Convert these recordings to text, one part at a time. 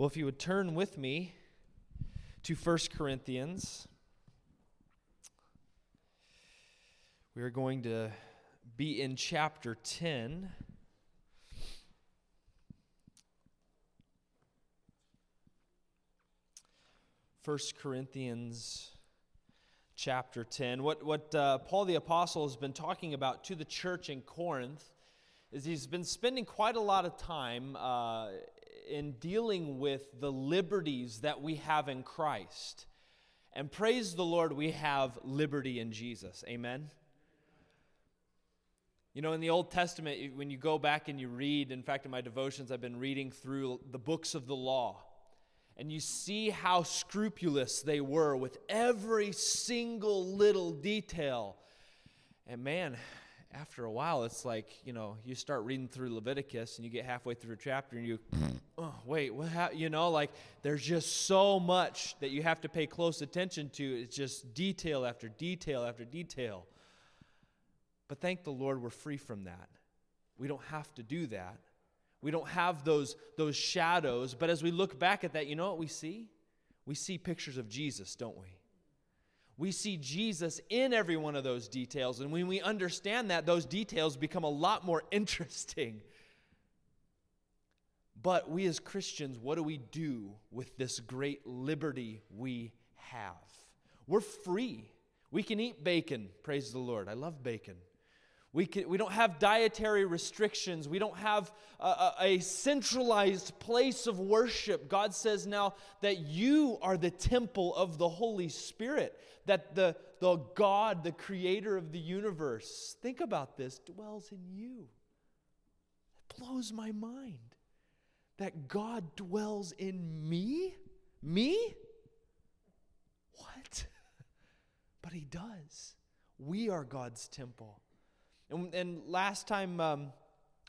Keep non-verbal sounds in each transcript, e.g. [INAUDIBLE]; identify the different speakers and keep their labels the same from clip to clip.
Speaker 1: Well, if you would turn with me to 1 Corinthians, we are going to be in chapter 10. First Corinthians chapter 10. What, what uh, Paul the Apostle has been talking about to the church in Corinth is he's been spending quite a lot of time uh, in dealing with the liberties that we have in Christ. And praise the Lord, we have liberty in Jesus. Amen. You know, in the Old Testament, when you go back and you read, in fact, in my devotions, I've been reading through the books of the law, and you see how scrupulous they were with every single little detail. And man, after a while, it's like, you know, you start reading through Leviticus and you get halfway through a chapter and you, oh, wait, what ha-? you know, like there's just so much that you have to pay close attention to. It's just detail after detail after detail. But thank the Lord we're free from that. We don't have to do that. We don't have those, those shadows. But as we look back at that, you know what we see? We see pictures of Jesus, don't we? We see Jesus in every one of those details. And when we understand that, those details become a lot more [LAUGHS] interesting. But we as Christians, what do we do with this great liberty we have? We're free. We can eat bacon, praise the Lord. I love bacon. We, can, we don't have dietary restrictions. We don't have a, a, centralized place of worship. God says now that you are the temple of the Holy Spirit, that the, the God, the creator of the universe, think about this, dwells in you. It blows my mind that God dwells in me? Me? What? [LAUGHS] but He does. We are God's temple. And, and last time um,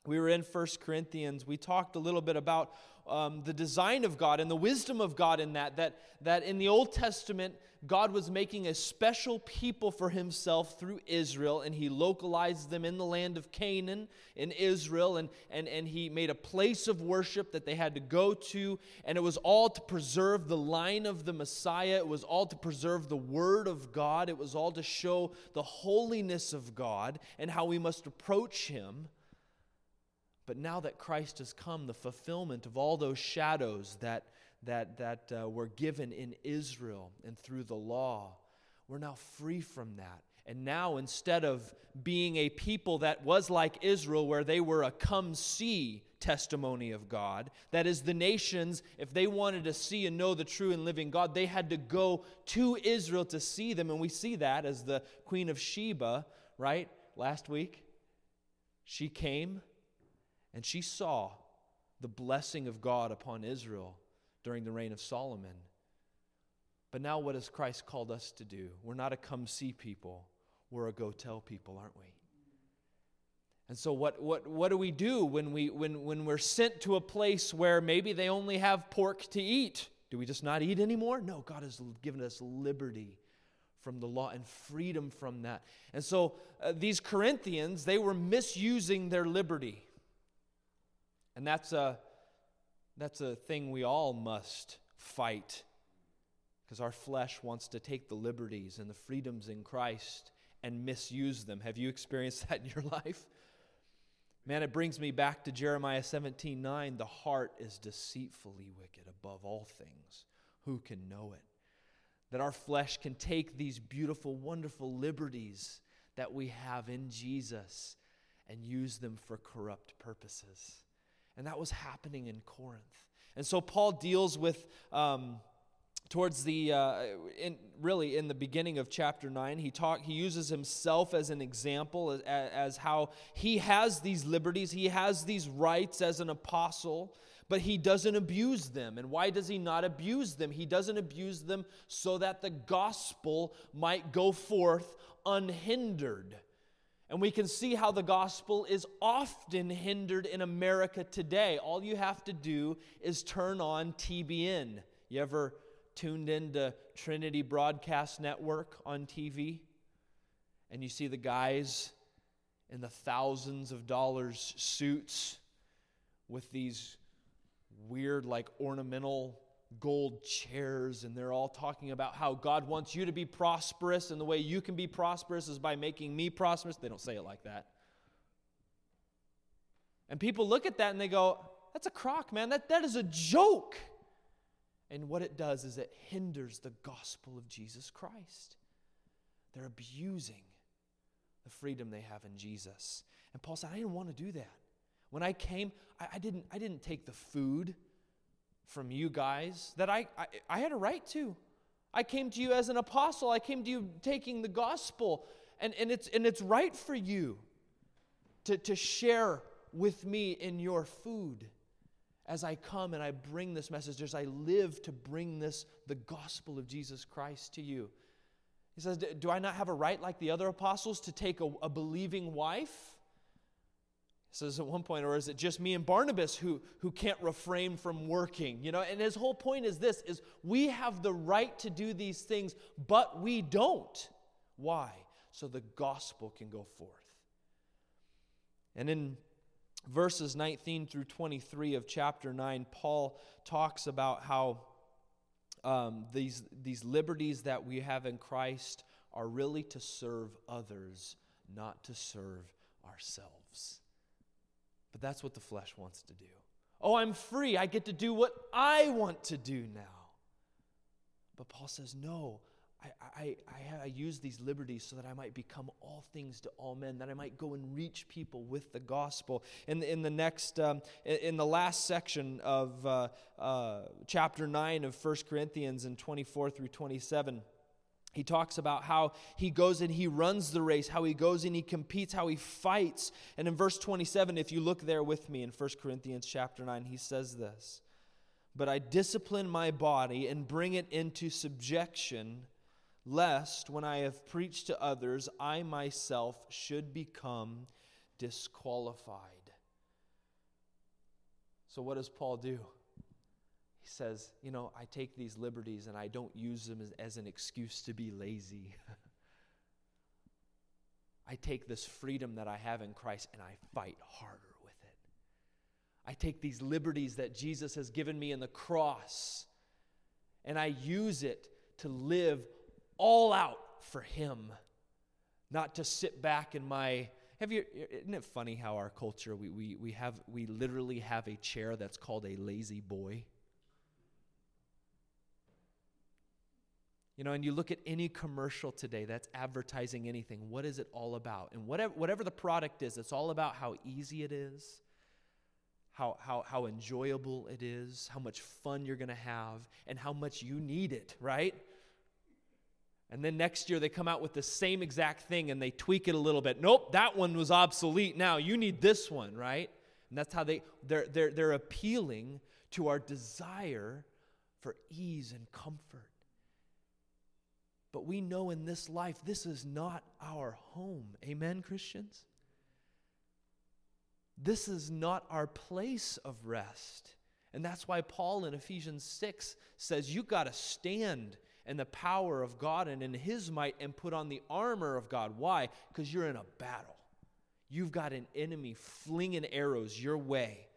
Speaker 1: we were in First Corinthians, we talked a little bit about um, the design of God and the wisdom of God in that, that, that in the Old Testament, God was making a special people for himself through Israel, and he localized them in the land of Canaan, in Israel, and, and, and he made a place of worship that they had to go to, and it was all to preserve the line of the Messiah. It was all to preserve the Word of God. It was all to show the holiness of God and how we must approach him. But now that Christ has come, the fulfillment of all those shadows that, that, that uh, were given in Israel and through the law, we're now free from that. And now, instead of being a people that was like Israel, where they were a come see testimony of God, that is, the nations, if they wanted to see and know the true and living God, they had to go to Israel to see them. And we see that as the Queen of Sheba, right? Last week, she came and she saw the blessing of God upon Israel during the reign of Solomon. But now, what has Christ called us to do? We're not a come see people, we're a go tell people, aren't we? And so, what, what, what do we do when, we, when, when we're sent to a place where maybe they only have pork to eat? Do we just not eat anymore? No, God has given us liberty from the law and freedom from that. And so, uh, these Corinthians, they were misusing their liberty. And that's a, that's a thing we all must fight because our flesh wants to take the liberties and the freedoms in Christ and misuse them. Have you experienced [LAUGHS] that in your life? Man, it brings me back to Jeremiah 17 9. The heart is deceitfully wicked above all things. Who can know it? That our flesh can take these beautiful, wonderful liberties that we have in Jesus and use them for corrupt purposes. And that was happening in Corinth. And so Paul deals with. Um, towards the uh, in, really in the beginning of chapter 9 he talk he uses himself as an example as, as, how he has these liberties he has these rights as an apostle but he doesn't abuse them and why does he not abuse them he doesn't abuse them so that the gospel might go forth unhindered and we can see how the gospel is often hindered in America today. All you have to do is turn on TBN. You ever tuned into Trinity Broadcast Network on TV? And you see the guys in the thousands of dollars suits with these weird, like ornamental gold chairs, and they're all talking about how God wants you to be prosperous, and the way you can be prosperous is by making me prosperous. They don't say it like that. And people look at that and they go, That's a crock, man. That, that is a joke. And what it does is it hinders the gospel of Jesus Christ. They're abusing the freedom they have in Jesus. And Paul said, I didn't want to do that. When I came, I, I didn't, I didn't take the food from you guys that I, I, I had a right to. I came to you as an apostle. I came to you taking the gospel. And, and, it's, and it's right for you to, to share with me in your food as I come and I bring this message, as I live to bring this, the gospel of Jesus Christ to you. He says, Do I not have a right, like the other apostles, to take a, a believing wife? Says at one point, or is it just me and Barnabas who, who can't refrain from working? You know, and his whole point is this is we have the right to do these things, but we don't. Why? So the gospel can go forth. And in verses 19 through 23 of chapter 9, Paul talks about how um, these, these liberties that we have in Christ are really to serve others, not to serve ourselves. But that's what the flesh wants to do. Oh, I'm free. I get to do what I want to do now. But Paul says, no, I, I, I, I, use these liberties so that I might become all things to all men, that I might go and reach people with the gospel. In, in the next, um, in the last section of uh, uh, chapter 9 of 1 Corinthians in 24 through 27, he talks about how he goes and he runs the race, how he goes and he competes, how he fights. And in verse 27, if you look there with me in 1 Corinthians chapter 9, he says this But I discipline my body and bring it into subjection lest when I have preached to others, I myself should become disqualified. So, what does Paul do? He says, You know, I take these liberties and I don't use them as, as an excuse to be lazy. [LAUGHS] I take this freedom that I have in Christ and I fight harder with it. I take these liberties that Jesus has given me in the cross and I use it to live all out for Him, not to sit back in my. Have you, isn't it funny how our culture, we, we, we, have, we literally have a chair that's called a lazy boy? You know, and you look at any commercial today that's advertising anything, what is it all about? And whatever, whatever the product is, it's all about how easy it is, how, how, how enjoyable it is, how much fun you're going to have, and how much you need it, right? And then next year they come out with the same exact thing and they tweak it a little bit. Nope, that one was obsolete. Now you need this one, right? And that's how they they're they're, they're appealing to our desire for ease and comfort. But we know in this life this is not our home. Amen, Christians? This is not our place of rest. And that's why Paul in Ephesians 6 says you got to stand in the power of God and in His might and put on the armor of God. Why? Because you're in a battle. You've got an enemy flinging arrows your way,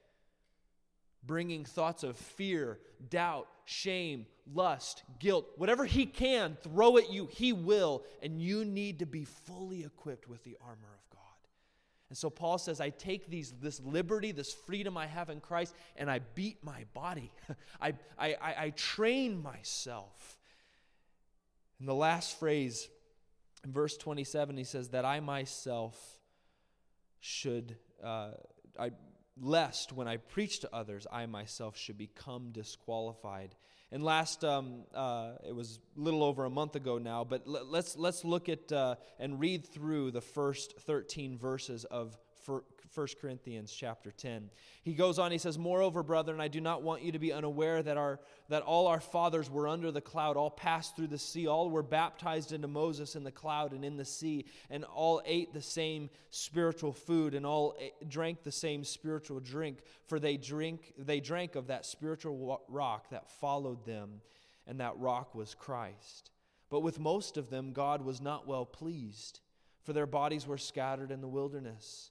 Speaker 1: bringing thoughts of fear, doubt, shame, lust, guilt, whatever he can throw at you, he will. And you need to be fully equipped with the armor of God. And so Paul says, I take these, this liberty, this freedom I have in Christ, and I beat my body. [LAUGHS] I, I, I, I train myself. In the last phrase, in verse 27, he says, That I myself should, uh, I, lest when I preach to others, I myself should become disqualified. And last, um, uh, it was a little over a month ago now, but l- let's, let's look at uh, and read through the first 13 verses of 1 Corinthians chapter 10. He goes on, he says, Moreover, brethren, I do not want you to be unaware that, our, that all our fathers were under the cloud, all passed through the sea, all were baptized into Moses in the cloud and in the sea, and all ate the same spiritual food, and all eh, drank the same spiritual drink, for they, drink, they drank of that spiritual rock that followed them, and that rock was Christ. But with most of them, God was not well pleased, for their bodies were scattered in the wilderness.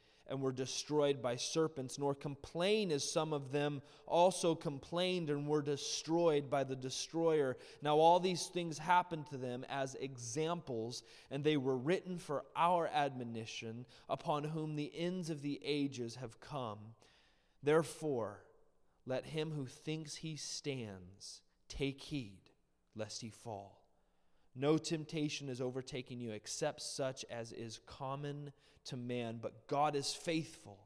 Speaker 1: and were destroyed by serpents, nor complain as some of them also complained and were destroyed by the destroyer. Now, all these things happened to them as examples, and they were written for our admonition, upon whom the ends of the ages have come. Therefore, let him who thinks he stands take heed lest he fall. No temptation is overtaking you except such as is common to man, but God is faithful,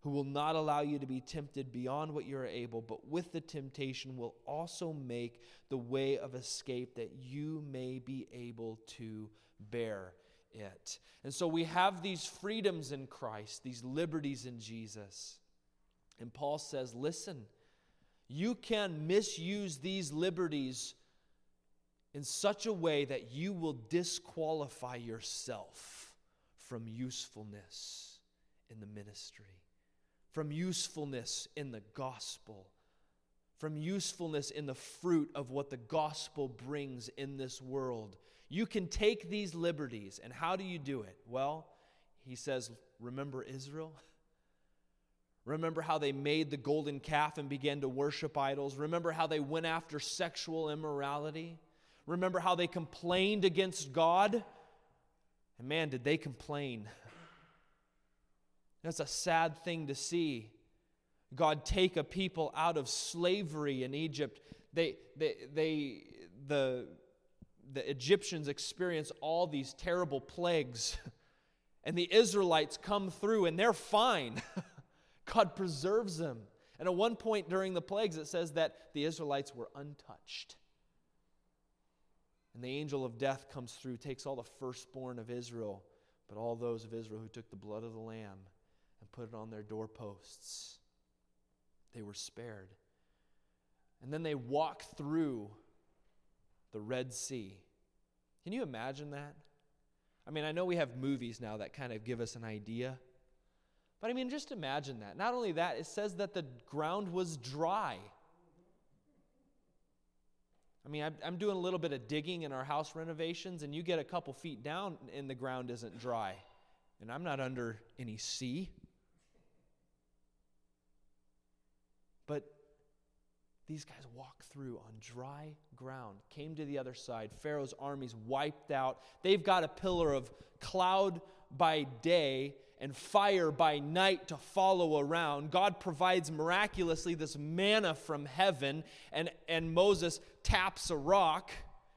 Speaker 1: who will not allow you to be tempted beyond what you are able, but with the temptation will also make the way of escape that you may be able to bear it. And so we have these freedoms in Christ, these liberties in Jesus. And Paul says, listen, you can misuse these liberties in such a way that you will disqualify yourself from usefulness in the ministry, from usefulness in the gospel, from usefulness in the fruit of what the gospel brings in this world. You can take these liberties, and how do you do it? Well, he says, Remember Israel? [LAUGHS] Remember how they made the golden calf and began to worship idols? Remember how they went after sexual immorality? Remember how they complained against God? And man, did they complain. That's a sad thing to see. God take a people out of slavery in Egypt. They, they, they, the, the Egyptians experience all these terrible plagues, [LAUGHS] and the Israelites come through and they're fine. [LAUGHS] God preserves them. And at one point during the plagues, it says that the Israelites were untouched. And the angel of death comes through, takes all the firstborn of Israel, but all those of Israel who took the blood of the Lamb and put it on their doorposts, they were spared. And then they walk through the Red Sea. Can you imagine that? I mean, I know we have movies now that kind of give us an idea. But I mean, just imagine that. Not only that, it says that the ground was dry. I mean, I'm doing a little bit of digging in our house renovations, and you get a couple feet down and the ground isn't dry. And I'm not under any sea. But these guys walk through on dry ground, came to the other side. Pharaoh's armies wiped out. They've got a pillar of cloud by day and fire by night to follow around. God provides miraculously this manna from heaven, and, and Moses taps a rock,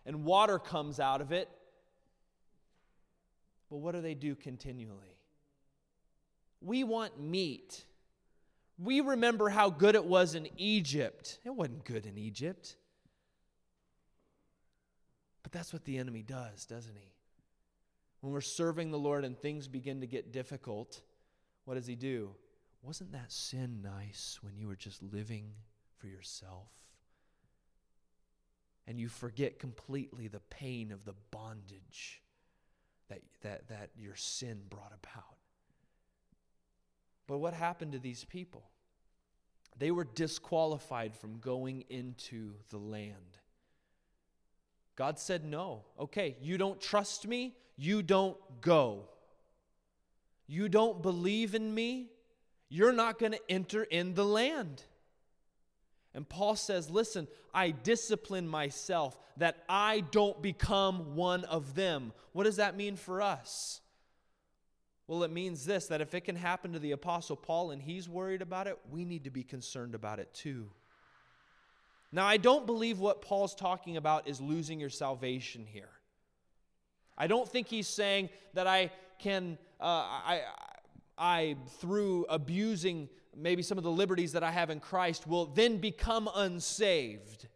Speaker 1: and water comes out of it. But what do they do continually? We want meat. We remember how good it was in Egypt. It wasn't good in Egypt. But that's what the enemy does, doesn't he? When we're serving the Lord and things begin to get difficult, what does He do? Wasn't that sin nice when you were just living for yourself? And you forget completely the pain of the bondage that, that, that your sin brought about. But what happened to these people? They were disqualified from going into the land. God said, No. Okay, you don't trust me? You don't go. You don't believe in me, you're not going to enter in the land. And Paul says, Listen, I discipline myself that I don't become one of them. What does that mean for us? Well, it means this that if it can happen to the Apostle Paul and he's worried about it, we need to be concerned about it too. Now, I don't believe what Paul's talking about is losing your salvation here. I don't think he's saying that I can, uh, I, I, through abusing maybe some of the liberties that I have in Christ, will then become unsaved.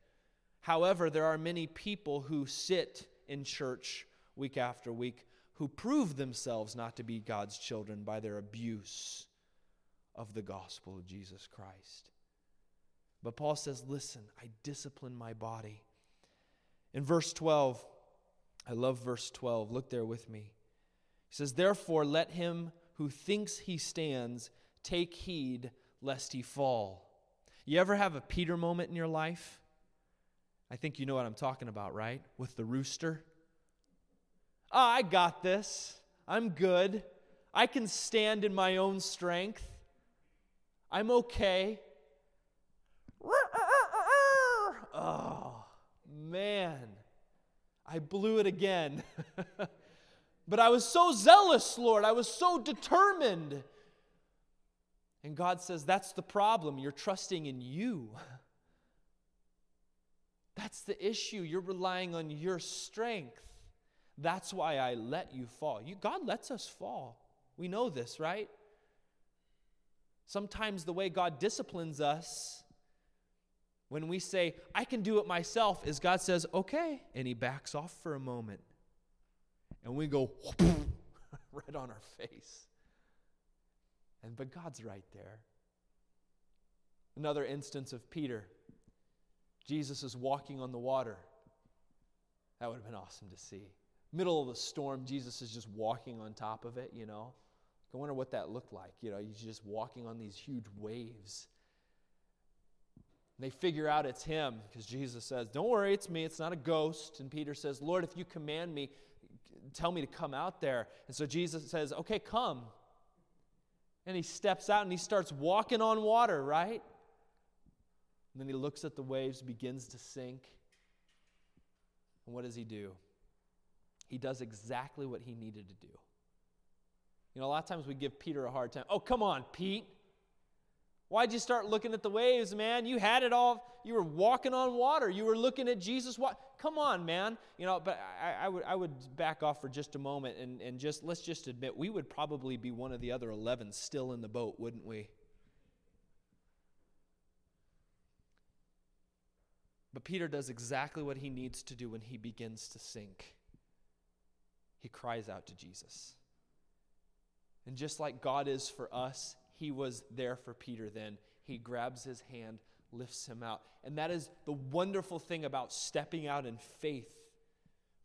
Speaker 1: However, there are many people who sit in church week after week who prove themselves not to be God's children by their abuse of the gospel of Jesus Christ. But Paul says, Listen, I discipline my body. In verse 12, I love verse 12. Look there with me. He says, Therefore, let him who thinks he stands take heed lest he fall. You ever have a Peter moment in your life? I think you know what I'm talking about, right? With the rooster. Oh, I got this. I'm good. I can stand in my own strength. I'm okay. Oh, [LAUGHS] man. I blew it again. [LAUGHS] but I was so zealous, Lord. I was so determined. And God says, That's the problem. You're trusting in you. [LAUGHS] That's the issue. You're relying on your strength. That's why I let you fall. You, God lets us fall. We know this, right? Sometimes the way God disciplines us when we say, I can do it myself, is God says, okay. And He backs off for a moment. And we go [LAUGHS] right on our face. And but God's right there. Another instance of Peter. Jesus is walking on the water. That would have been awesome to see. Middle of the storm, Jesus is just walking on top of it, you know. I wonder what that looked like. You know, he's just walking on these huge waves. And they figure out it's him because Jesus says, Don't worry, it's me. It's not a ghost. And Peter says, Lord, if you command me, tell me to come out there. And so Jesus says, Okay, come. And he steps out and he starts walking on water, right? And then he looks at the waves, begins to sink. And what does he do? He does exactly what he needed to do. You know, a lot of times we give Peter a hard time. Oh, come on, Pete. Why'd you start looking at the waves, man? You had it all. You were walking on water. You were looking at Jesus. What? Come on, man. You know, but I, I, would, I would back off for just a moment and, and just let's just admit we would probably be one of the other 11 still in the boat, wouldn't we? But Peter does exactly what he needs to do when he begins to sink. He cries out to Jesus. And just like God is for us, he was there for Peter then. He grabs his hand, lifts him out. And that is the wonderful thing about stepping out in faith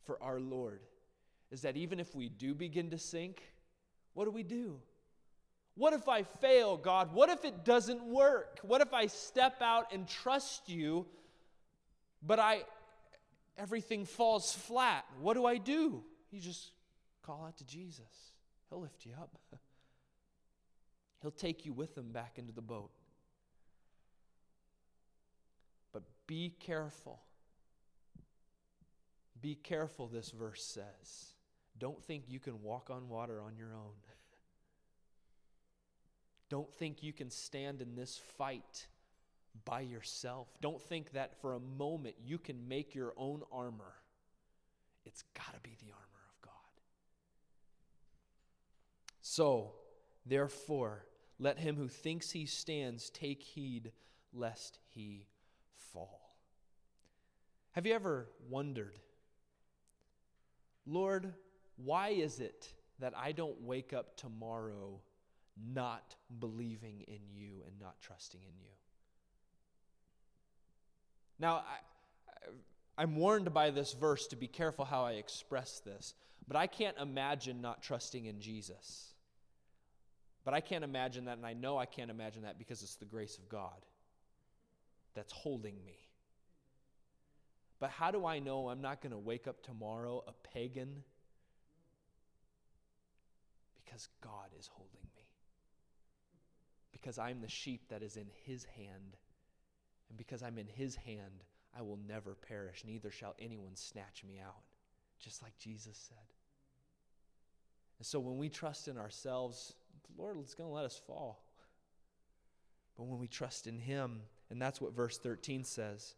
Speaker 1: for our Lord is that even if we do begin to sink, what do we do? What if I fail, God? What if it doesn't work? What if I step out and trust you, but I everything falls flat? What do I do? You just call out to Jesus. He'll lift you up. [LAUGHS] He'll take you with him back into the boat. But be careful. Be careful, this verse says. Don't think you can walk on water on your own. Don't think you can stand in this fight by yourself. Don't think that for a moment you can make your own armor. It's got to be the armor of God. So, therefore, let him who thinks he stands take heed lest he fall. Have you ever wondered, Lord, why is it that I don't wake up tomorrow not believing in you and not trusting in you? Now, I, am warned by this verse to be careful how I express this, but I can't imagine not trusting in Jesus. But I can't imagine that, and I know I can't imagine that because it's the grace of God that's holding me. But how do I know I'm not going to wake up tomorrow a pagan? Because God is holding me. Because I'm the sheep that is in His hand. And because I'm in His hand, I will never perish, neither shall anyone snatch me out. Just like Jesus said. And so when we trust in ourselves, the Lord is going to let us fall. But when we trust in Him, and that's what verse 13 says,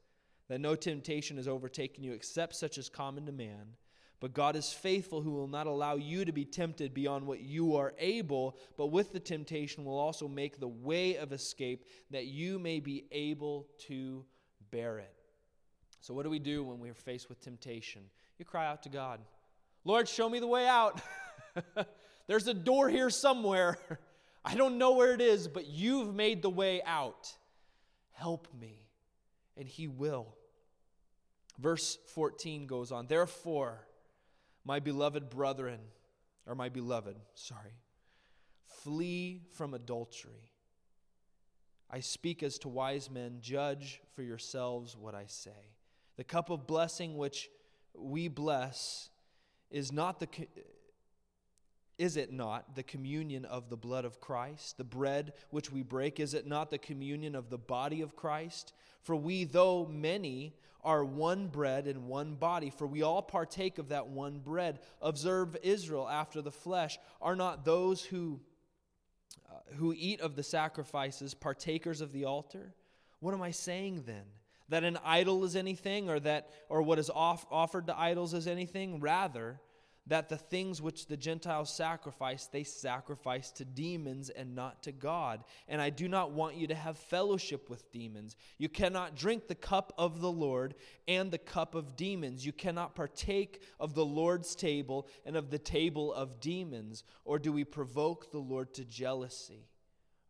Speaker 1: that no temptation has overtaken you except such as common to man. But God is faithful, who will not allow you to be tempted beyond what you are able, but with the temptation will also make the way of escape that you may be able to bear it. So, what do we do when we're faced with temptation? You cry out to God Lord, show me the way out. [LAUGHS] There's a door here somewhere. [LAUGHS] I don't know where it is, but you've made the way out. Help me. and he will. Verse 14 goes on Therefore, my beloved brethren, or my beloved, sorry, flee from adultery. I speak as to wise men, judge for yourselves what I say. The cup of blessing which we bless is not the is it not the communion of the blood of Christ? The bread which we break, is it not the communion of the body of Christ? For we, though many, are one bread and one body, for we all partake of that one bread. Observe Israel after the flesh. Are not those who, uh, who eat of the sacrifices partakers of the altar? What am I saying then? That an idol is anything, or that or what is off, offered to idols is anything? Rather, that the things which the Gentiles sacrifice, they sacrifice to demons and not to God. And I do not want you to have fellowship with demons. You cannot drink the cup of the Lord and the cup of demons. You cannot partake of the Lord's table and of the table of demons. Or do we provoke the Lord to jealousy?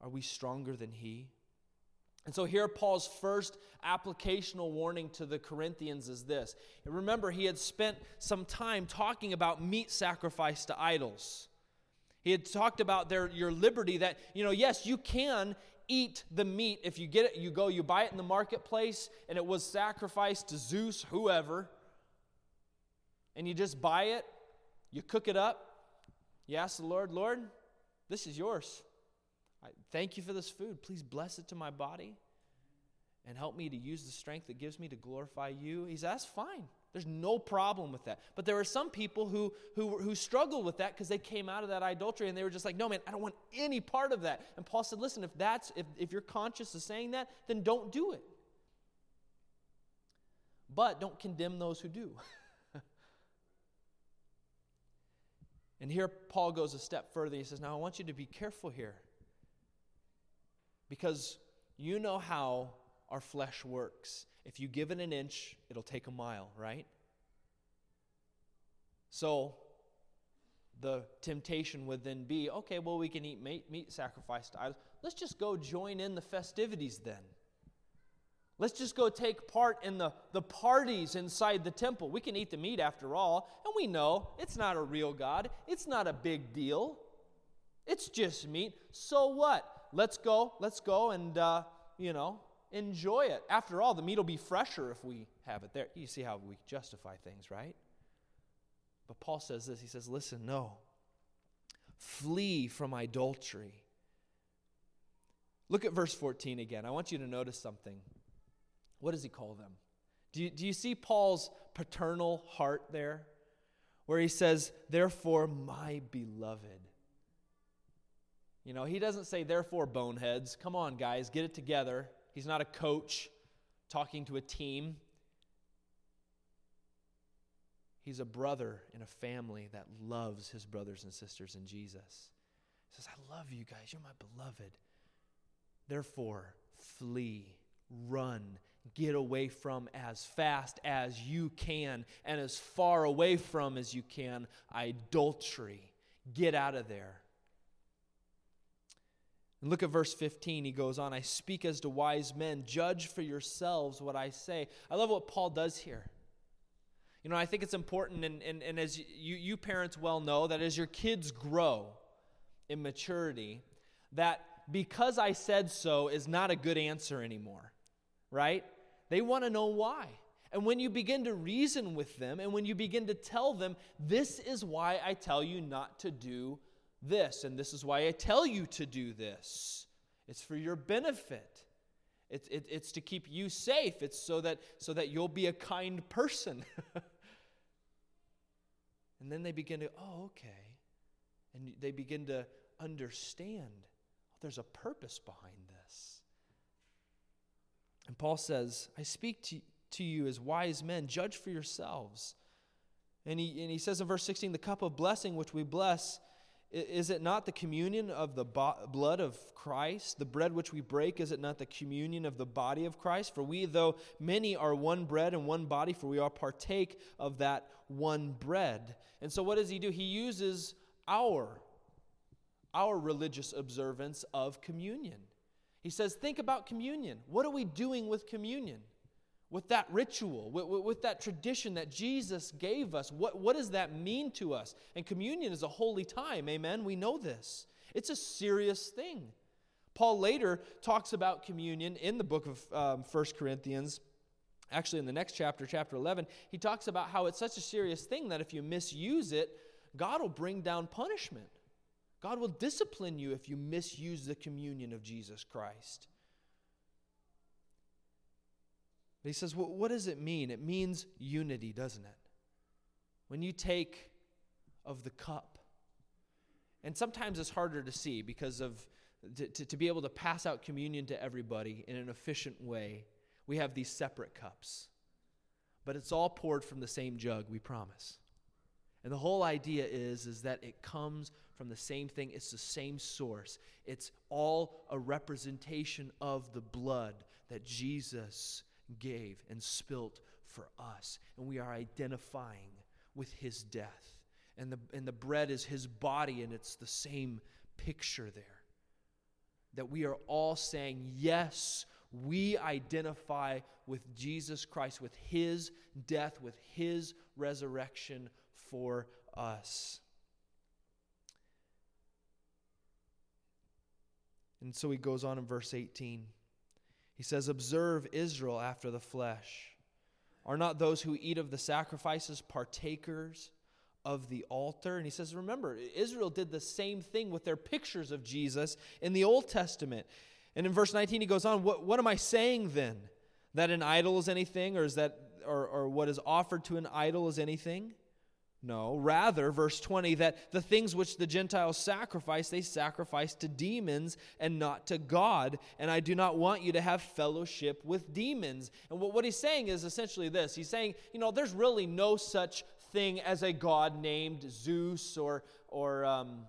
Speaker 1: Are we stronger than He? And so here, Paul's first applicational warning to the Corinthians is this. And remember, he had spent some time talking about meat sacrifice to idols. He had talked about their, your liberty that, you know, yes, you can eat the meat. If you get it, you go, you buy it in the marketplace, and it was sacrificed to Zeus, whoever, and you just buy it, you cook it up, you ask the Lord, Lord, this is yours. I thank you for this food. Please bless it to my body and help me to use the strength that gives me to glorify you. He says, that's fine. There's no problem with that. But there are some people who, who, who struggle with that because they came out of that idolatry and they were just like, no, man, I don't want any part of that. And Paul said, listen, if that's if, if your conscience is saying that, then don't do it. But don't condemn those who do. [LAUGHS] and here Paul goes a step further. He says, Now I want you to be careful here. Because you know how our flesh works. If you give it an inch, it'll take a mile, right? So the temptation would then be okay, well, we can eat meat, meat sacrifice to idols. Let's just go join in the festivities then. Let's just go take part in the, the parties inside the temple. We can eat the meat after all, and we know it's not a real God. It's not a big deal. It's just meat. So what? Let's go, let's go and, uh, you know, enjoy it. After all, the meat will be fresher if we have it there. You see how we justify things, right? But Paul says this he says, listen, no. Flee from idolatry. Look at verse 14 again. I want you to notice something. What does he call them? Do you, do you see Paul's paternal heart there? Where he says, Therefore, my beloved. You know, he doesn't say, therefore, boneheads. Come on, guys, get it together. He's not a coach talking to a team. He's a brother in a family that loves his brothers and sisters in Jesus. He says, I love you guys. You're my beloved. Therefore, flee, run, get away from as fast as you can and as far away from as you can idolatry. Get out of there. And look at verse 15. He goes on, I speak as to wise men. Judge for yourselves what I say. I love what Paul does here. You know, I think it's important, and, and, and as you, you parents well know, that as your kids grow in maturity, that because I said so is not a good answer anymore, right? They want to know why. And when you begin to reason with them, and when you begin to tell them, this is why I tell you not to do this, and this is why I tell you to do this. It's for your benefit. It, it, it's to keep you safe. It's so that, so that you'll be a kind person. [LAUGHS] and then they begin to, oh, okay. And they begin to understand oh, there's a purpose behind this. And Paul says, I speak to, to you as wise men, judge for yourselves. And he, and he says in verse 16, the cup of blessing which we bless is it not the communion of the bo- blood of Christ? The bread which we break, is it not the communion of the body of Christ? For we, though many, are one bread and one body, for we all partake of that one bread. And so, what does he do? He uses our, our religious observance of communion. He says, Think about communion. What are we doing with communion? With that ritual, with, with, that tradition that Jesus gave us? What, what does that mean to us? And communion is a holy time, amen? We know this. It's a serious thing. Paul later talks about communion in the book of um, 1 Corinthians. Actually, in the next chapter, chapter 11, he talks about how it's such a serious thing that if you misuse it, God will bring down punishment. God will discipline you if you misuse the communion of Jesus Christ. But he says, well, what does it mean? It means unity, doesn't it? When you take of the cup, and sometimes it's harder to see because of to, to, to, be able to pass out communion to everybody in an efficient way, we have these separate cups. But it's all poured from the same jug, we promise. And the whole idea is, is that it comes from the same thing, it's the same source. It's all a representation of the blood that Jesus gave and spilt for us. And we are identifying with his death. And the, and the bread is his body, and it's the same picture there. That we are all saying, yes, we identify with Jesus Christ, with his death, with his resurrection for us. And so he goes on in verse 18. He says, Observe Israel after the flesh. Are not those who eat of the sacrifices partakers of the altar? And he says, Remember, Israel did the same thing with their pictures of Jesus in the Old Testament. And in verse 19, he goes on, What, what am I saying then? That an idol is anything, or is that or, or what is offered to an idol is anything? No, rather, verse 20, that the things which the Gentiles sacrifice, they sacrifice to demons and not to God. And I do not want you to have fellowship with demons. And what, what he's saying is essentially this He's saying, you know, there's really no such thing as a God named Zeus or, or um,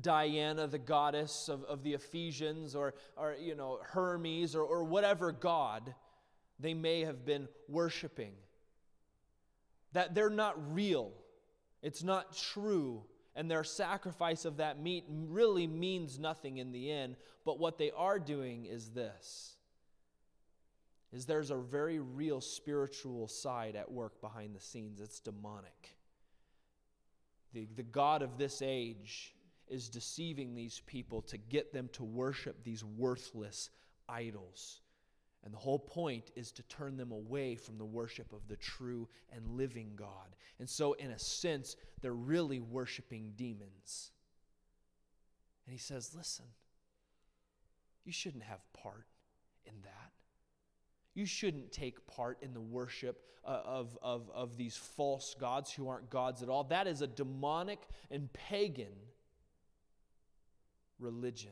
Speaker 1: Diana, the goddess of, of the Ephesians, or, or, you know, Hermes, or, or whatever God they may have been worshiping. That they're not real it's not true, and their sacrifice of that meat really means nothing in the end. But what they are doing is this is there's a very real spiritual side at work behind the scenes. It's demonic. The, the God of this age is deceiving these people to get them to worship these worthless idols. And the whole point is to turn them away from the worship of the true and living God. And so, in a sense, they're really worshiping demons. And he says, Listen, you shouldn't have part in that. You shouldn't take part in the worship uh, of, of, of these false gods who aren't gods at all. That is a demonic and pagan religion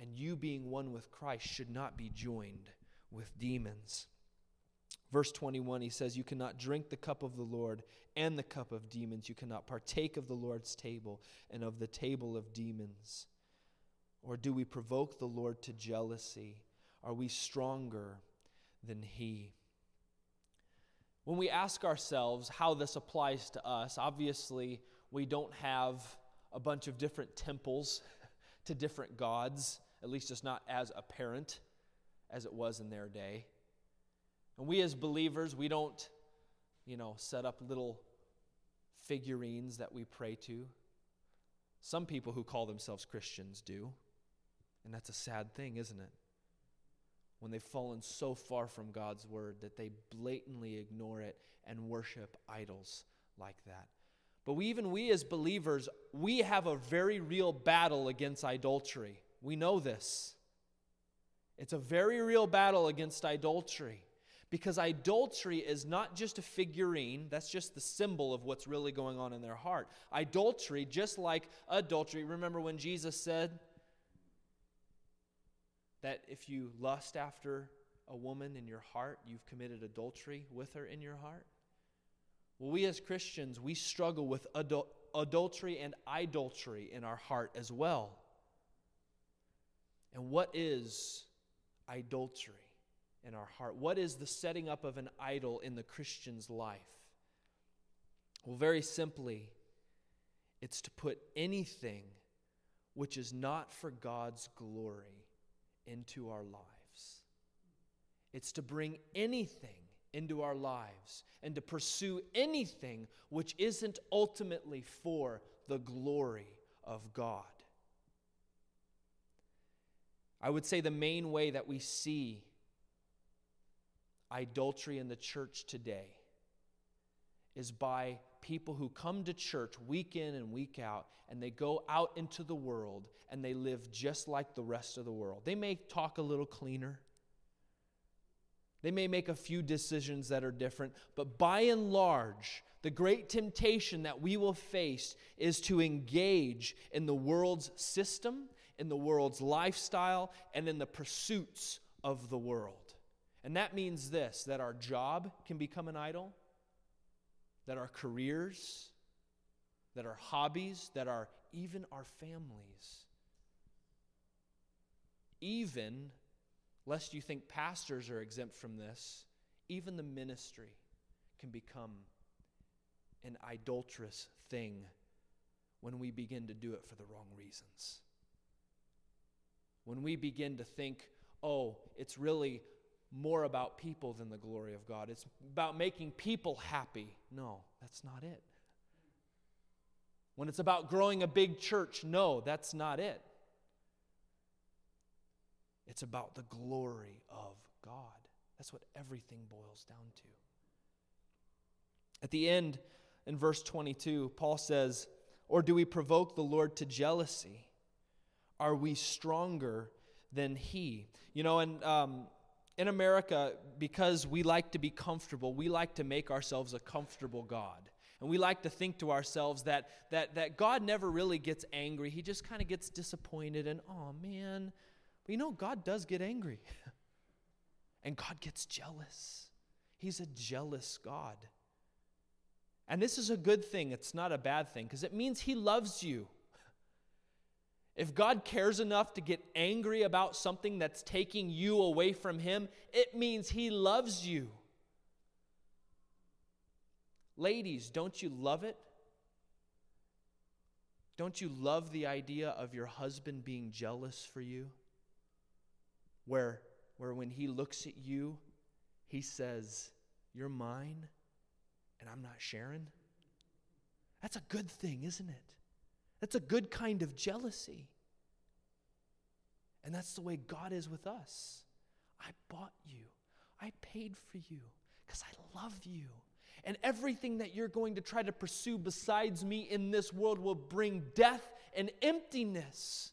Speaker 1: and you being one with Christ should not be joined with demons. Verse 21, he says, You cannot drink the cup of the Lord and the cup of demons. You cannot partake of the Lord's table and of the table of demons. Or do we provoke the Lord to jealousy? Are we stronger than he? When we ask ourselves how this applies to us, obviously we don't have a bunch of different temples [LAUGHS] to different gods at least it's not as apparent as it was in their day. And we as believers, we don't, you know, set up little figurines that we pray to. Some people who call themselves Christians do. And that's a sad thing, isn't it? When they've fallen so far from God's word that they blatantly ignore it and worship idols like that. But we, even we as believers, we have a very real battle against idolatry. We know this. It's a very real battle against idolatry because idolatry is not just a figurine, that's just the symbol of what's really going on in their heart. Idolatry, just like adultery, remember when Jesus said that if you lust after a woman in your heart, you've committed adultery with her in your heart? Well, we as Christians, we struggle with adul- adultery and idolatry in our heart as well. And what is idolatry in our heart? What is the setting up of an idol in the Christian's life? Well, very simply, it's to put anything which is not for God's glory into our lives. It's to bring anything into our lives and to pursue anything which isn't ultimately for the glory of God. I would say the main way that we see idolatry in the church today is by people who come to church week in and week out and they go out into the world and they live just like the rest of the world. They may talk a little cleaner. They may make a few decisions that are different, but by and large, the great temptation that we will face is to engage in the world's system, in the world's lifestyle, and in the pursuits of the world. And that means this that our job can become an idol that our careers, that our hobbies, that our even our families, even, lest you think pastors are exempt from this, even the ministry can become an idolatrous thing when we begin to do it for the wrong reasons. When we begin to think, oh, it's really more about people than the glory of God. It's about making people happy. No, that's not it. When it's about growing a big church, no, that's not it. It's about the glory of God. That's what everything boils down to. At the end, in verse 22, Paul says, Or do we provoke the Lord to jealousy? Are we stronger than he? You know, and um, in America, because we like to be comfortable, we like to make ourselves a comfortable God. And we like to think to ourselves that, that, that God never really gets angry. He just kind of gets disappointed and, oh man. But you know, God does get angry. [LAUGHS] and God gets jealous. He's a jealous God. And this is a good thing, it's not a bad thing, because it means He loves you. If God cares enough to get angry about something that's taking you away from Him, it means He loves you. Ladies, don't you love it? Don't you love the idea of your husband being jealous for you? Where, where when he looks at you, he says, You're mine and I'm not sharing? That's a good thing, isn't it? That's a good kind of jealousy. And that's the way God is with us. I bought you, I paid for you because I love you. And everything that you're going to try to pursue besides me in this world will bring death and emptiness.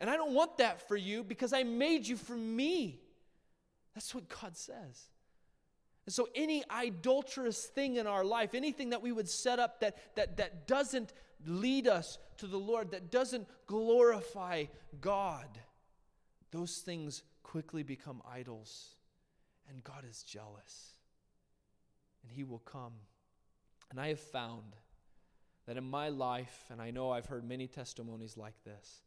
Speaker 1: And I don't want that for you because I made you for me. That's what God says. And so, any idolatrous thing in our life, anything that we would set up that, that, that doesn't lead us to the Lord, that doesn't glorify God, those things quickly become idols. And God is jealous. And He will come. And I have found that in my life, and I know I've heard many testimonies like this,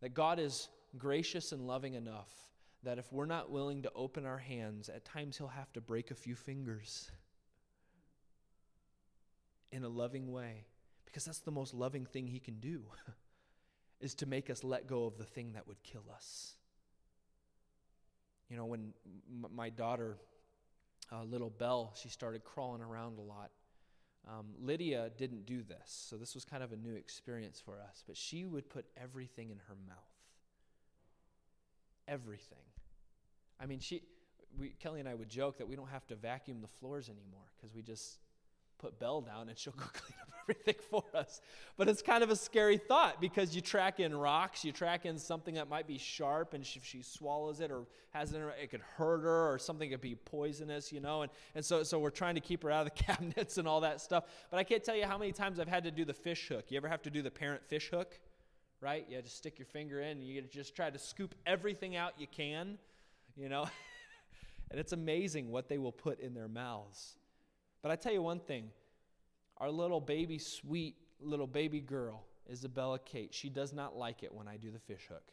Speaker 1: that God is gracious and loving enough that if we're not willing to open our hands, at times He'll have to break a few fingers in a loving way because that's the most loving thing he can do [LAUGHS] is to make us let go of the thing that would kill us. You know when m- my daughter uh, little belle she started crawling around a lot um, lydia didn't do this so this was kind of a new experience for us but she would put everything in her mouth. Everything. I mean she we, kelly and i would joke that we don't have to vacuum the floors anymore because we just put Belle down and she'll [LAUGHS] go clean up everything for us. But it's kind of a scary thought because you track in rocks, you track in something that might be sharp, and if she swallows it or has it, it could hurt her, or something could be poisonous, you know. And, and so, so we're trying to keep her out of the [LAUGHS] cabinets and all that stuff. But I can't tell you how many times I've had to do the fish hook. You ever have to do the parent fish hook? Right? You just stick your finger in and you just try to scoop everything out you can, you know. [LAUGHS] and it's amazing what they will put in their mouths. But I tell you one thing our little baby, sweet little baby girl, Isabella Kate, she does not like it when I do the fish hook.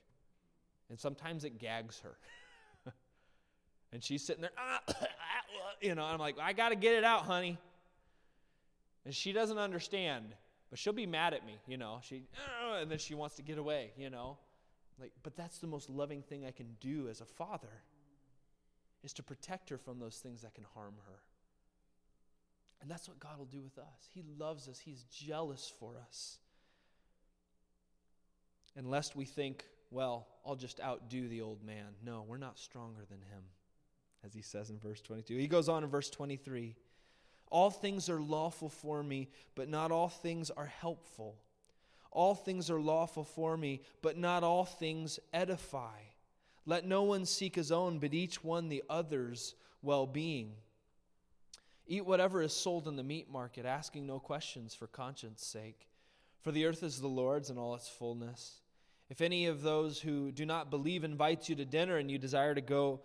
Speaker 1: And sometimes it gags her. [LAUGHS] and she's sitting there, ah, [COUGHS] you know, I'm like, I got to get it out, honey. And she doesn't understand, but she'll be mad at me, you know. She, and then she wants to get away, you know. Like, but that's the most loving thing I can do as a father is to protect her from those things that can harm her. And that's what God will do with us. He loves us, He's jealous for us. And lest we think, well, I'll just outdo the old man. No, we're not stronger than him, as he says in verse 22. He goes on in verse 23 All things are lawful for me, but not all things are helpful. All things are lawful for me, but not all things edify. Let no one seek his own, but each one the other's well being. Eat whatever is sold in the meat market, asking no questions for conscience sake. For the earth is the Lord's and all its fullness. If any of those who do not believe invites you to dinner and you desire to go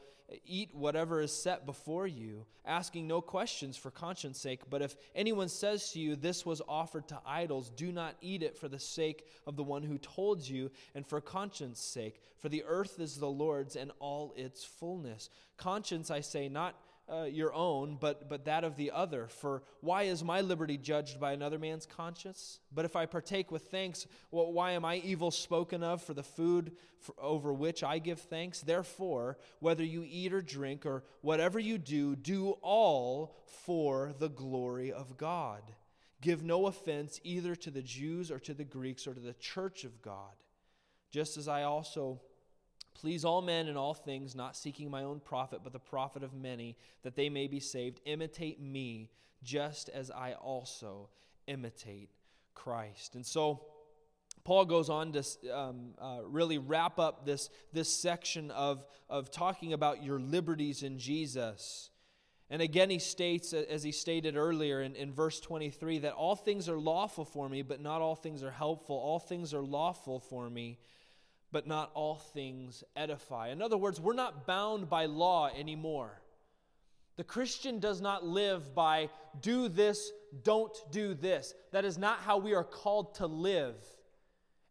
Speaker 1: eat whatever is set before you, asking no questions for conscience sake, but if anyone says to you, This was offered to idols, do not eat it for the sake of the one who told you and for conscience sake. For the earth is the Lord's and all its fullness. Conscience, I say, not uh, your own, but, but that of the other. For why is my liberty judged by another man's conscience? But if I partake with thanks, well, why am I evil spoken of for the food for, over which I give thanks? Therefore, whether you eat or drink or whatever you do, do all for the glory of God. Give no offense either to the Jews or to the Greeks or to the church of God, just as I also Please all men in all things, not seeking my own profit, but the profit of many, that they may be saved. Imitate me, just as I also imitate Christ. And so, Paul goes on to um, uh, really wrap up this, this section of, of talking about your liberties in Jesus. And again, he states, as he stated earlier in, in verse 23, that all things are lawful for me, but not all things are helpful. All things are lawful for me, but not all things edify. In other words, we're not bound by law anymore. The Christian does not live by do this, don't do this. That is not how we are called to live.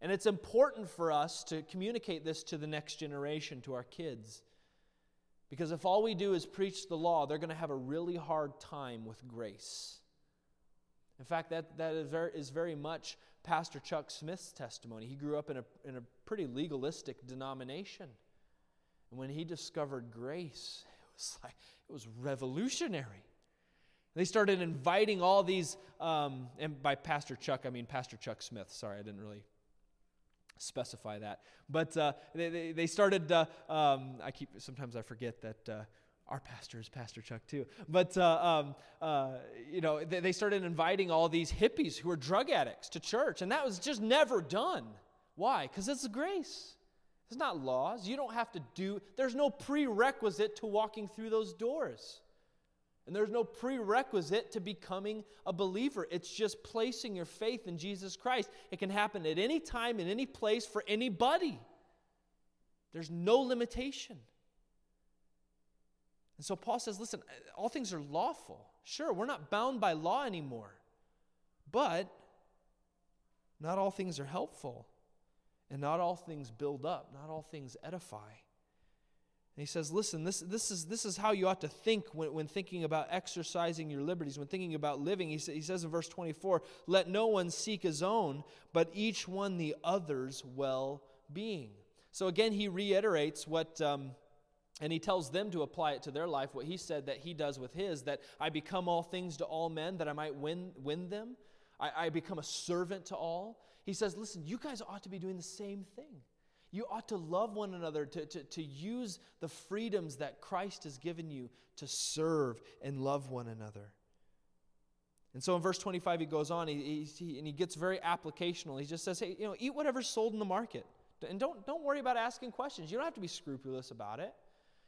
Speaker 1: And it's important for us to communicate this to the next generation, to our kids. Because if all we do is preach the law, they're going to have a really hard time with grace. In fact, that, that is, very, is very much Pastor Chuck Smith's testimony. He grew up in a, in a pretty legalistic denomination. And when he discovered grace, [LAUGHS] it was like, it was revolutionary. They started inviting all these, um, and by Pastor Chuck, I mean Pastor Chuck Smith. Sorry, I didn't really specify that. But uh, they, they, they, started, uh, um, I keep, sometimes I forget that uh, our pastor is Pastor Chuck too. But, uh, um, uh, you know, they, they started inviting all these hippies who were drug addicts to church, and that was just never done. Why? Because it's grace. It's not laws. You don't have to do, there's no prerequisite to walking through those doors. And there's no prerequisite to becoming a believer. It's just placing your faith in Jesus Christ. It can happen at any time, in any place, for anybody. There's no limitation. And so Paul says, listen, all things are lawful. Sure, we're not bound by law anymore. But not all things are helpful. And not all things build up. Not all things edify. And he says, listen, this, this, is, this is how you ought to think when, when thinking about exercising your liberties, when thinking about living. He, sa- he says in verse 24, let no one seek his own, but each one the other's well being. So again, he reiterates what. Um, and he tells them to apply it to their life, what he said that he does with his, that I become all things to all men, that I might win, win them. I, I become a servant to all. He says, listen, you guys ought to be doing the same thing. You ought to love one another, to, to, to use the freedoms that Christ has given you to serve and love one another. And so in verse 25, he goes on he, he, and he gets very applicational. He just says, hey, you know, eat whatever's sold in the market. And don't, don't worry about asking questions. You don't have to be scrupulous about it.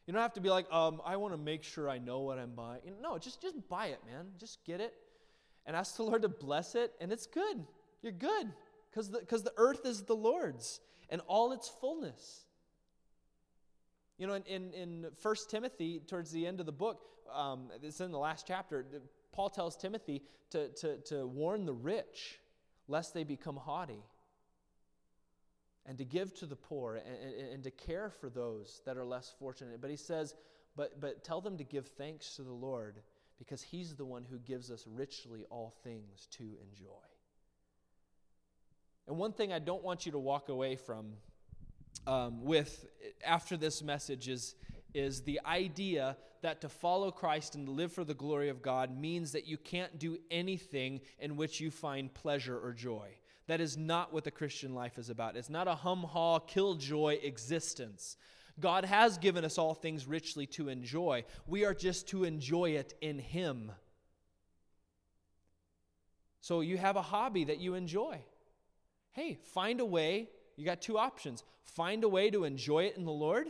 Speaker 1: You don't have to be like, um, I want to make sure I know what I'm buying. No, just, just buy it, man. Just get it and ask the [LAUGHS] Lord to bless it, and it's good. You're good because the, cause the earth is the Lord's and all its fullness. You know, in, in, in 1 Timothy, towards the end of the book, um, it's in the last chapter, Paul tells Timothy to, to, to warn the rich lest they become haughty and to give to the poor and, and, and, to care for those that are less fortunate. But he says, but, but tell them to give thanks to the Lord because he's the one who gives us richly all things to enjoy. And one thing I don't want you to walk away from um, with after this message is, is the idea that to follow Christ and live for the glory of God means that you can't do anything in which you find pleasure or joy. That is not what the Christian life is about. It's not a hum ha, killjoy existence. God has given us all things richly to enjoy. We are just to enjoy it in Him. So you have a hobby that you enjoy. Hey, find a way. You got two options find a way to enjoy it in the Lord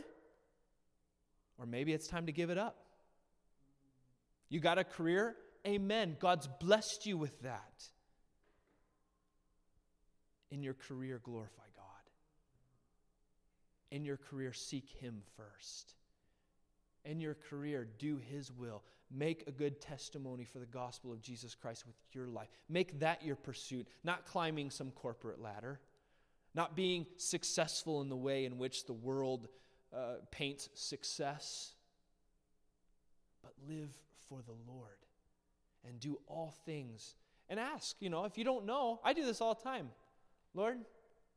Speaker 1: or maybe it's time to give it up. You got a career? Amen. God's blessed you with that. In your career, glorify God. In your career, seek Him first. In your career, do His will. Make a good testimony for the gospel of Jesus Christ with your life. Make that your pursuit, not climbing some corporate ladder, not being successful in the way in which the world uh, paints success, but live for the Lord and do all things. And ask, you know, if you don't know, I do this all the time. Lord,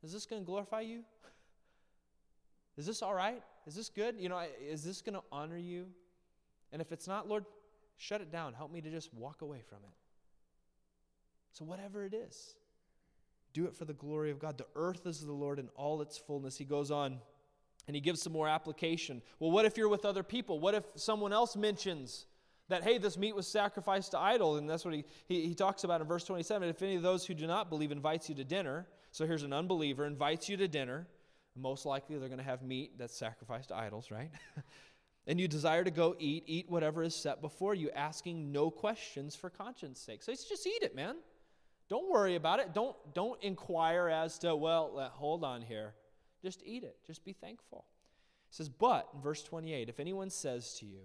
Speaker 1: is this going to glorify you? [LAUGHS] Is this all right? Is this good? You know, is this going to honor you? And if it's not, Lord, shut it down. Help me to just walk away from it. So, whatever it is, do it for the glory of God. The earth is the Lord in all its fullness. He goes on. And he gives some more application. Well, what if you're with other people? What if someone else mentions that, hey, this meat was sacrificed to idol? And that's what he, he, he talks about in verse 27. If any of those who do not believe invites you to dinner, so here's an unbeliever, invites you to dinner, most likely they're going to have meat that's sacrificed to idols, right? [LAUGHS] and you desire to go eat, eat whatever is set before you, asking no questions for conscience sake. So just eat it, man. Don't worry about it. Don't, don't inquire as to, well, hold on here. Just eat it. Just be thankful. It says, But, in verse 28, if anyone says to you,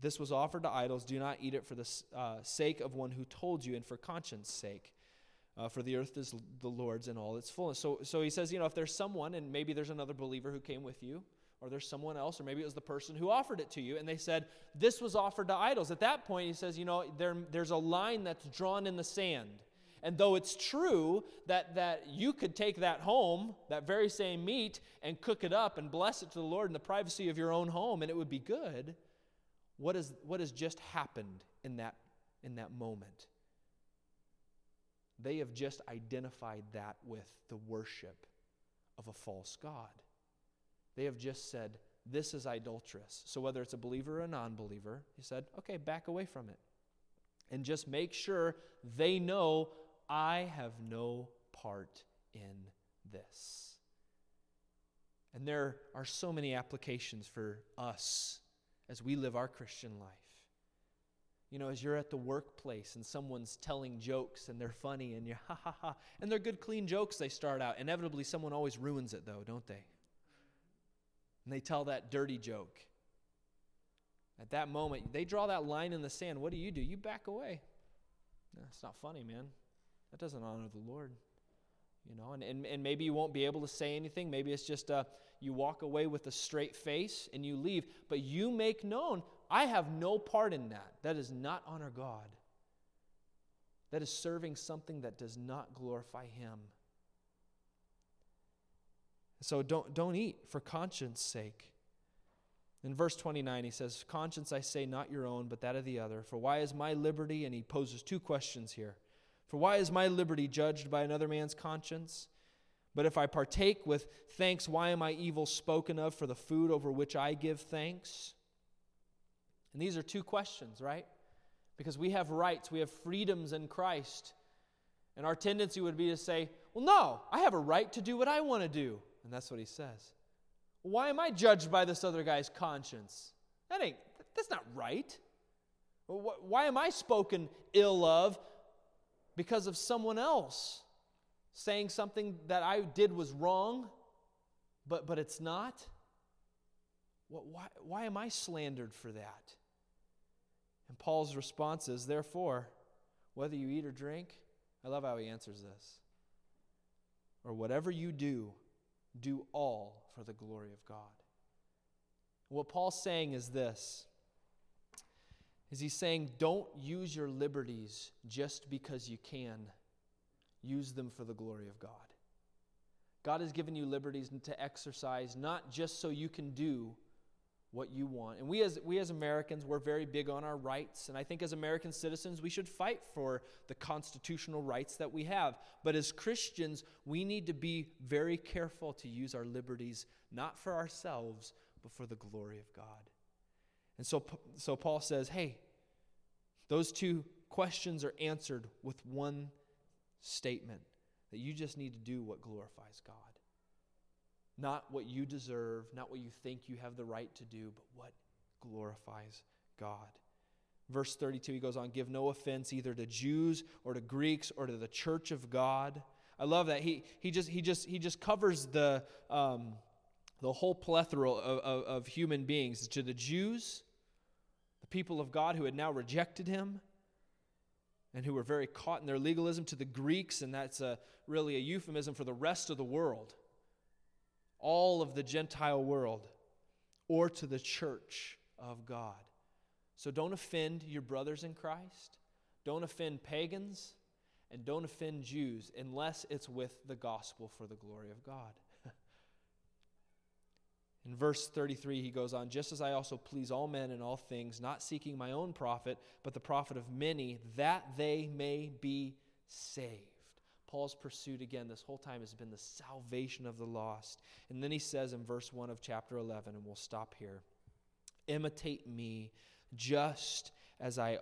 Speaker 1: This was offered to idols, do not eat it for the uh, sake of one who told you and for conscience sake. Uh, for the earth is the Lord's in all its fullness. So, so he says, you know, if there's someone, and maybe there's another believer who came with you, or there's someone else, or maybe it was the person who offered it to you, and they said, This was offered to idols. At that point, he says, you know, there, there's a line that's drawn in the sand. And though it's true that, that you could take that home, that very same meat, and cook it up and bless it to the Lord in the privacy of your own home, and it would be good, what, is, what has just happened in that, in that moment? They have just identified that with the worship of a false God. They have just said, This is idolatrous. So, whether it's a believer or a non believer, he said, Okay, back away from it. And just make sure they know I have no part in this. And there are so many applications for us as we live our Christian life. You know, as you're at the workplace and someone's telling jokes and they're funny and you're [LAUGHS] ha ha ha, and they're good, clean jokes they start out. Inevitably, someone always ruins it though, don't they? And they tell that dirty joke. At that moment, they draw that line in the sand. What do you do? You back away. It's not funny, man. That doesn't honor the Lord. You know, and, and, and maybe you won't be able to say anything. Maybe it's just uh, you walk away with a straight face and you leave. But you make known, I have no part in that. That does not honor God. That is serving something that does not glorify Him. So don't, don't eat for conscience sake. In verse 29, he says, Conscience I say, not your own, but that of the other. For why is my liberty? And he poses two questions here. For why is my liberty judged by another man's conscience? But if I partake with thanks, why am I evil spoken of for the food over which I give thanks? And these are two questions, right? Because we have rights, we have freedoms in Christ. And our tendency would be to say, well, no, I have a right to do what I want to do. And that's what he says. Why am I judged by this other guy's conscience? That ain't, that's not right. Why am I spoken ill of because of someone else saying something that I did was wrong, but, but it's not? Why, why am I slandered for that? And Paul's response is, therefore, whether you eat or drink, I love how he answers this, or whatever you do, do all for the glory of God. What Paul's saying is this is he saying, don't use your liberties just because you can. Use them for the glory of God. God has given you liberties to exercise not just so you can do what you want. And we as, we as Americans, we're very big on our rights. And I think as American citizens, we should fight for the constitutional rights that we have. But as Christians, we need to be very careful to use our liberties, not for ourselves, but for the glory of God. And so, so Paul says, hey, those two questions are answered with one statement that you just need to do what glorifies God. Not what you deserve, not what you think you have the right to do, but what glorifies God. Verse 32, he goes on, give no offense either to Jews or to Greeks or to the church of God. I love that. He, he, just, he, just, he just covers the, um, the whole plethora of, of, of human beings to the Jews, the people of God who had now rejected him, and who were very caught in their legalism, to the Greeks, and that's a, really a euphemism for the rest of the world all of the Gentile world or to the church of God. So don't offend your brothers in Christ, don't offend pagans, and don't offend Jews unless it's with the gospel for the glory of God. [LAUGHS] In verse 33, he goes on, Just as I also please all men in all things, not seeking my own profit, but the profit of many, that they may be saved. Paul's pursuit again this whole time has been the salvation of the lost. And then he says in verse 1 of chapter 11, and we'll stop here imitate me just as I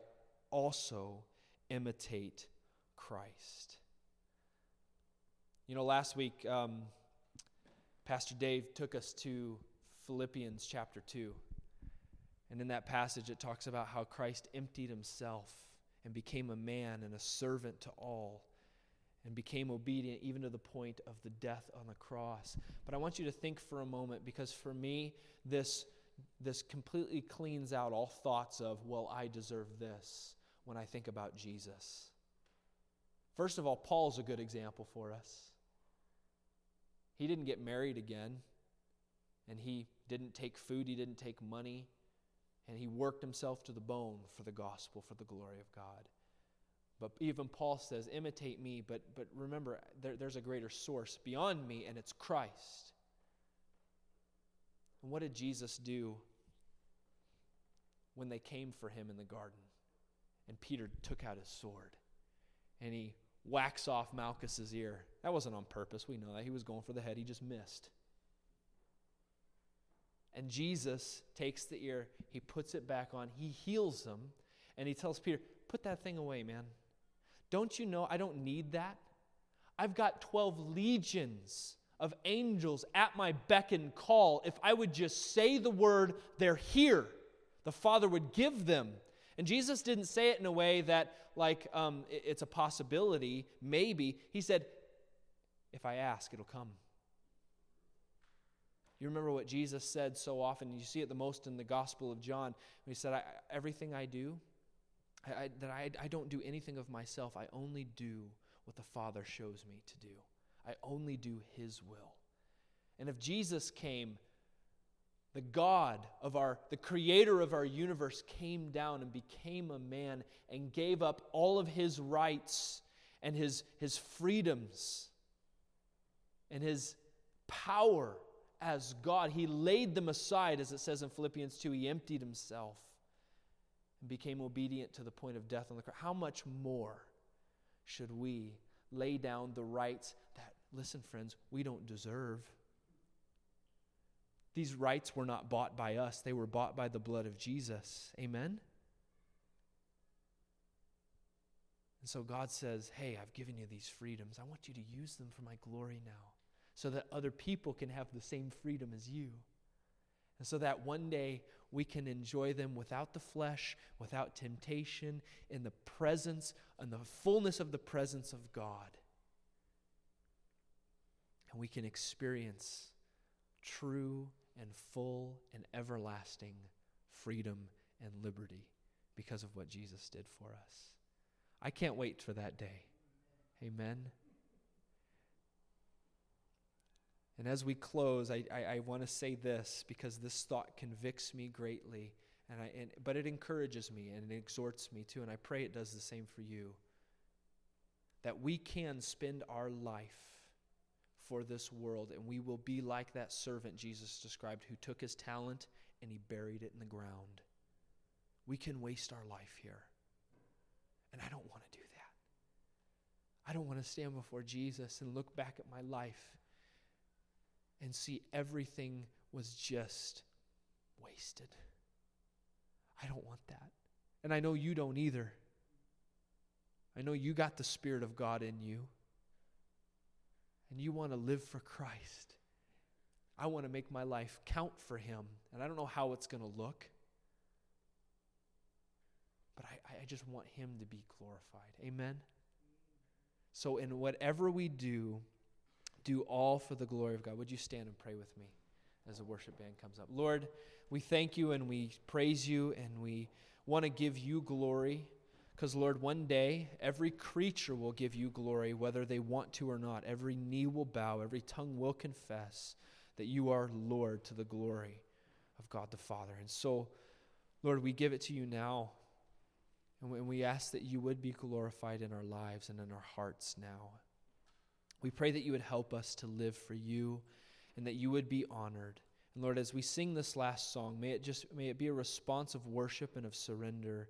Speaker 1: also imitate Christ. You know, last week, um, Pastor Dave took us to Philippians chapter 2. And in that passage, it talks about how Christ emptied himself and became a man and a servant to all and became obedient even to the point of the death on the cross. But I want you to think for a moment because for me, this, this completely cleans out all thoughts of, well, I deserve this when I think about Jesus. First of all, Paul's a good example for us. He didn't get married again, and he didn't take food, he didn't take money, and he worked himself to the bone for the gospel, for the glory of God. But even Paul says, imitate me, but, but remember, there, there's a greater source beyond me, and it's Christ. And what did Jesus do when they came for him in the garden? And Peter took out his sword and he whacks off Malchus's ear. That wasn't on purpose. We know that. He was going for the head, he just missed. And Jesus takes the ear, he puts it back on, he heals him, and he tells Peter, Put that thing away, man. Don't you know I don't need that? I've got 12 legions of angels at my beck and call. If I would just say the word, they're here. The Father would give them. And Jesus didn't say it in a way that, like, um, it's a possibility, maybe. He said, if I ask, it'll come. You remember what Jesus said so often, you see it the most in the Gospel of John. He said, Everything I do, I, I, that I, I don't do anything of myself. I only do what the Father shows me to do. I only do His will. And if Jesus came, the God of our, the creator of our universe came down and became a man and gave up all of his rights and his, his freedoms and his power as God. He laid them aside, as it says in Philippians 2. He emptied himself and became obedient to the point of death on the cross, how much more should we lay down the rights that, listen, friends, we don't deserve? These rights were not bought by us, they were bought by the blood of Jesus. Amen? And so God says, Hey, I've given you these freedoms. I want you to use them for my glory now so that other people can have the same freedom as you. And so that one day we can enjoy them without the flesh, without temptation, in the presence and the fullness of the presence of God. And we can experience true and full and everlasting freedom and liberty because of what Jesus did for us. I can't wait for that day. Amen. And as we close, I, I, I want to say this because this thought convicts me greatly, and I, and, but it encourages me and it exhorts me too, and I pray it does the same for you. That we can spend our life for this world, and we will be like that servant Jesus described who took his talent and he buried it in the ground. We can waste our life here. And I don't want to do that. I don't want to stand before Jesus and look back at my life and see everything was just wasted. I don't want that. And I know you don't either. I know you got the Spirit of God in you. And you want to live for Christ. I want to make my life count for Him. And I don't know how it's going to look. But I, I just want Him to be glorified. Amen? So, in whatever we do, do all for the glory of God. Would you stand and pray with me as the worship band comes up? Lord, we thank you and we praise you and we want to give you glory. Because, Lord, one day every creature will give you glory, whether they want to or not. Every knee will bow, every tongue will confess that you are Lord to the glory of God the Father. And so, Lord, we give it to you now. And we ask that you would be glorified in our lives and in our hearts now. We pray that you would help us to live for you and that you would be honored. And Lord, as we sing this last song, may it just may it be a response of worship and of surrender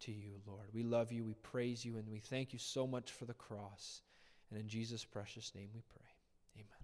Speaker 1: to you, Lord. We love you, we praise you, and we thank you so much for the cross. And in Jesus' precious name we pray. Amen.